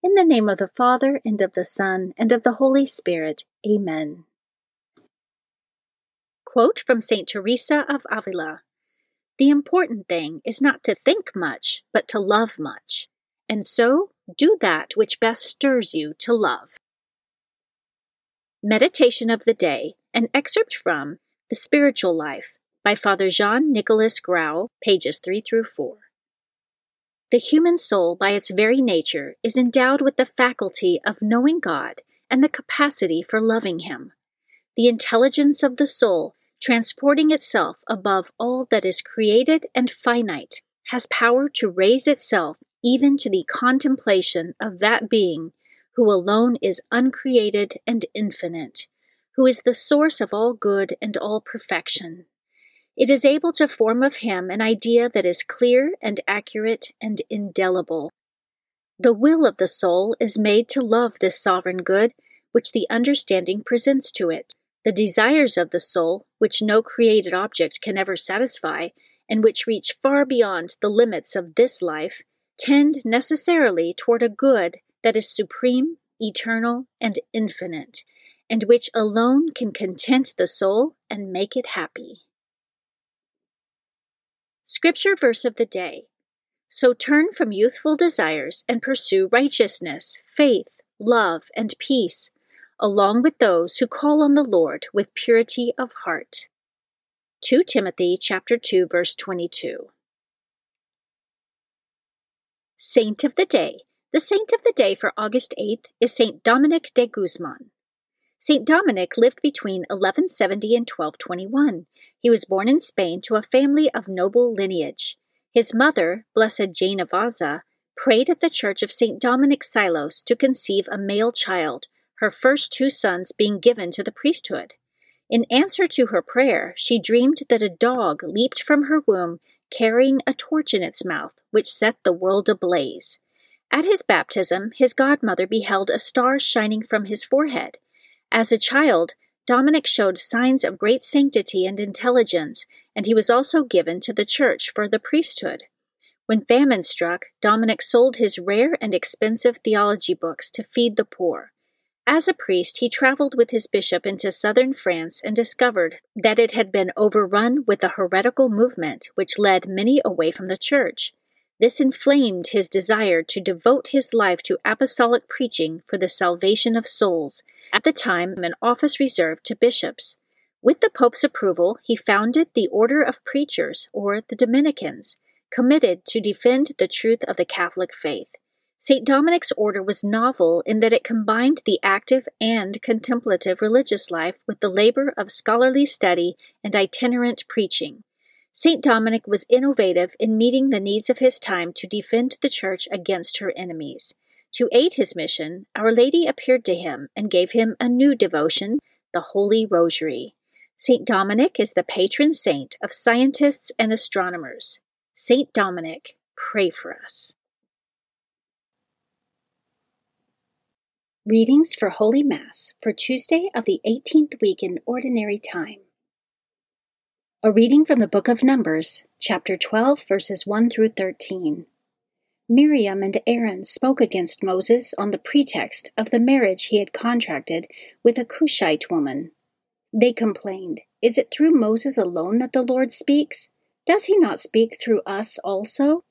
In the name of the Father, and of the Son, and of the Holy Spirit. Amen. Quote from St. Teresa of Avila The important thing is not to think much, but to love much. And so, do that which best stirs you to love. Meditation of the Day, an excerpt from The Spiritual Life by Father Jean Nicolas Grou, pages 3 through 4. The human soul, by its very nature, is endowed with the faculty of knowing God and the capacity for loving Him. The intelligence of the soul, transporting itself above all that is created and finite, has power to raise itself even to the contemplation of that being who alone is uncreated and infinite, who is the source of all good and all perfection. It is able to form of him an idea that is clear and accurate and indelible. The will of the soul is made to love this sovereign good which the understanding presents to it. The desires of the soul, which no created object can ever satisfy, and which reach far beyond the limits of this life, tend necessarily toward a good that is supreme, eternal, and infinite, and which alone can content the soul and make it happy. Scripture verse of the day. So turn from youthful desires and pursue righteousness, faith, love, and peace, along with those who call on the Lord with purity of heart. 2 Timothy chapter 2 verse 22. Saint of the Day. The saint of the day for August 8th is Saint Dominic de Guzman. St. Dominic lived between 1170 and 1221. He was born in Spain to a family of noble lineage. His mother, Blessed Jane of Aza, prayed at the church of St. Dominic Silos to conceive a male child, her first two sons being given to the priesthood. In answer to her prayer, she dreamed that a dog leaped from her womb carrying a torch in its mouth, which set the world ablaze. At his baptism, his godmother beheld a star shining from his forehead. As a child, Dominic showed signs of great sanctity and intelligence, and he was also given to the church for the priesthood. When famine struck, Dominic sold his rare and expensive theology books to feed the poor. As a priest, he traveled with his bishop into southern France and discovered that it had been overrun with a heretical movement which led many away from the church. This inflamed his desire to devote his life to apostolic preaching for the salvation of souls at the time an office reserved to bishops. With the Pope's approval, he founded the Order of Preachers, or the Dominicans, committed to defend the truth of the Catholic faith. St. Dominic's order was novel in that it combined the active and contemplative religious life with the labor of scholarly study and itinerant preaching. St. Dominic was innovative in meeting the needs of his time to defend the Church against her enemies. To aid his mission, Our Lady appeared to him and gave him a new devotion, the Holy Rosary. St. Dominic is the patron saint of scientists and astronomers. St. Dominic, pray for us. Readings for Holy Mass for Tuesday of the 18th week in Ordinary Time. A reading from the book of Numbers, chapter 12, verses 1 through 13. Miriam and Aaron spoke against Moses on the pretext of the marriage he had contracted with a Cushite woman. They complained, Is it through Moses alone that the Lord speaks? Does he not speak through us also?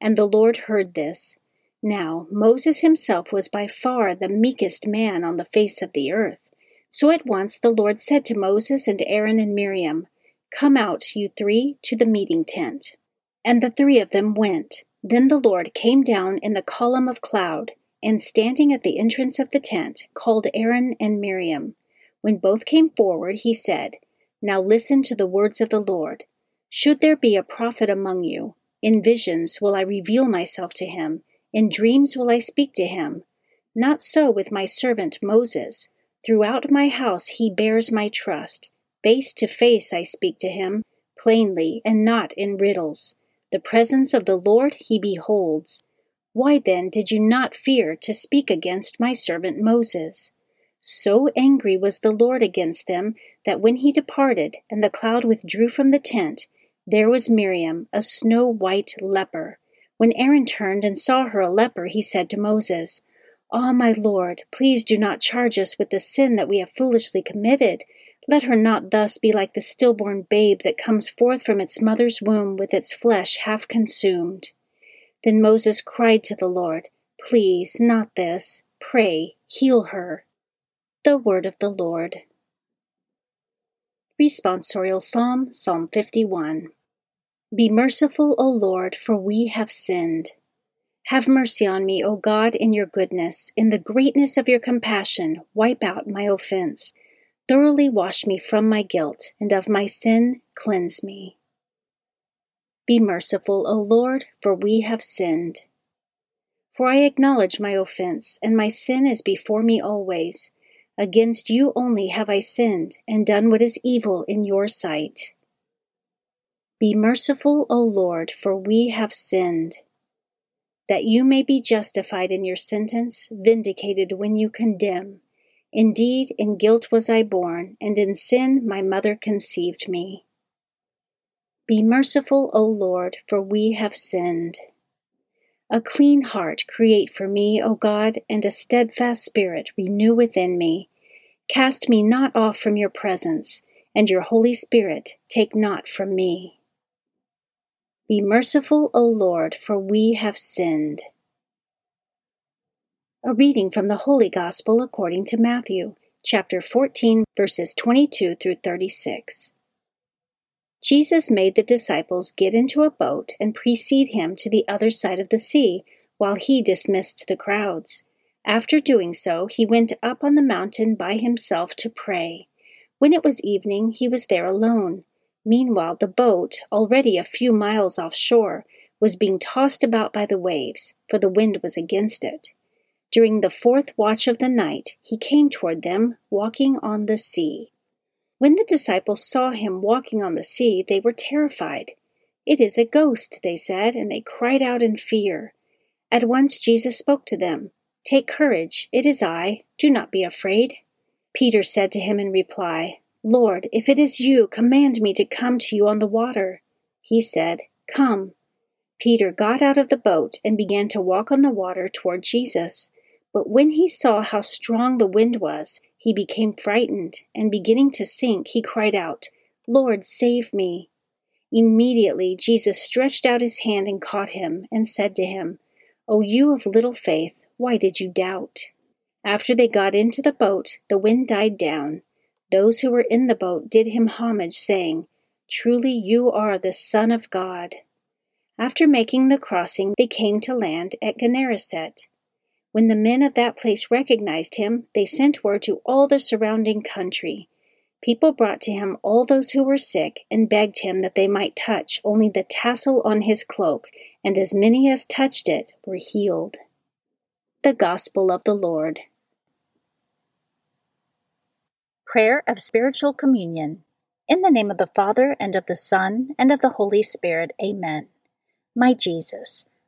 And the Lord heard this. Now Moses himself was by far the meekest man on the face of the earth. So at once the Lord said to Moses and Aaron and Miriam, Come out, you three, to the meeting tent. And the three of them went. Then the Lord came down in the column of cloud, and standing at the entrance of the tent, called Aaron and Miriam. When both came forward, he said, Now listen to the words of the Lord. Should there be a prophet among you, in visions will I reveal myself to him in dreams will I speak to him. Not so with my servant Moses. Throughout my house he bears my trust. Face to face I speak to him, plainly and not in riddles. The presence of the Lord he beholds. Why then did you not fear to speak against my servant Moses? So angry was the Lord against them that when he departed and the cloud withdrew from the tent, there was Miriam, a snow white leper. When Aaron turned and saw her a leper, he said to Moses, Ah, my Lord, please do not charge us with the sin that we have foolishly committed. Let her not thus be like the stillborn babe that comes forth from its mother's womb with its flesh half consumed. Then Moses cried to the Lord, Please, not this. Pray, heal her. The Word of the Lord. Responsorial Psalm, Psalm 51. Be merciful, O Lord, for we have sinned. Have mercy on me, O God, in your goodness. In the greatness of your compassion, wipe out my offense. Thoroughly wash me from my guilt, and of my sin cleanse me. Be merciful, O Lord, for we have sinned. For I acknowledge my offense, and my sin is before me always. Against you only have I sinned, and done what is evil in your sight. Be merciful, O Lord, for we have sinned. That you may be justified in your sentence, vindicated when you condemn. Indeed, in guilt was I born, and in sin my mother conceived me. Be merciful, O Lord, for we have sinned. A clean heart create for me, O God, and a steadfast spirit renew within me. Cast me not off from your presence, and your Holy Spirit take not from me. Be merciful, O Lord, for we have sinned. A reading from the Holy Gospel according to Matthew, chapter 14, verses 22 through 36. Jesus made the disciples get into a boat and precede him to the other side of the sea, while he dismissed the crowds. After doing so, he went up on the mountain by himself to pray. When it was evening, he was there alone. Meanwhile, the boat, already a few miles offshore, was being tossed about by the waves, for the wind was against it. During the fourth watch of the night, he came toward them, walking on the sea. When the disciples saw him walking on the sea, they were terrified. It is a ghost, they said, and they cried out in fear. At once Jesus spoke to them. Take courage, it is I. Do not be afraid. Peter said to him in reply, Lord, if it is you, command me to come to you on the water. He said, Come. Peter got out of the boat and began to walk on the water toward Jesus. But when he saw how strong the wind was, he became frightened, and beginning to sink, he cried out, Lord, save me. Immediately Jesus stretched out his hand and caught him, and said to him, O you of little faith, why did you doubt? After they got into the boat, the wind died down those who were in the boat did him homage, saying, Truly you are the Son of God. After making the crossing, they came to land at Gennesaret. When the men of that place recognized him, they sent word to all the surrounding country. People brought to him all those who were sick and begged him that they might touch only the tassel on his cloak, and as many as touched it were healed. The Gospel of the Lord. Prayer of Spiritual Communion. In the name of the Father, and of the Son, and of the Holy Spirit. Amen. My Jesus,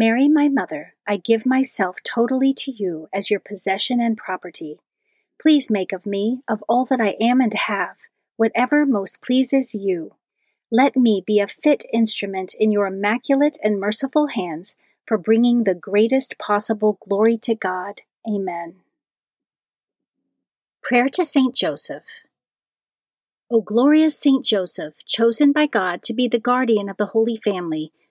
Mary, my mother, I give myself totally to you as your possession and property. Please make of me, of all that I am and have, whatever most pleases you. Let me be a fit instrument in your immaculate and merciful hands for bringing the greatest possible glory to God. Amen. Prayer to Saint Joseph. O glorious Saint Joseph, chosen by God to be the guardian of the Holy Family,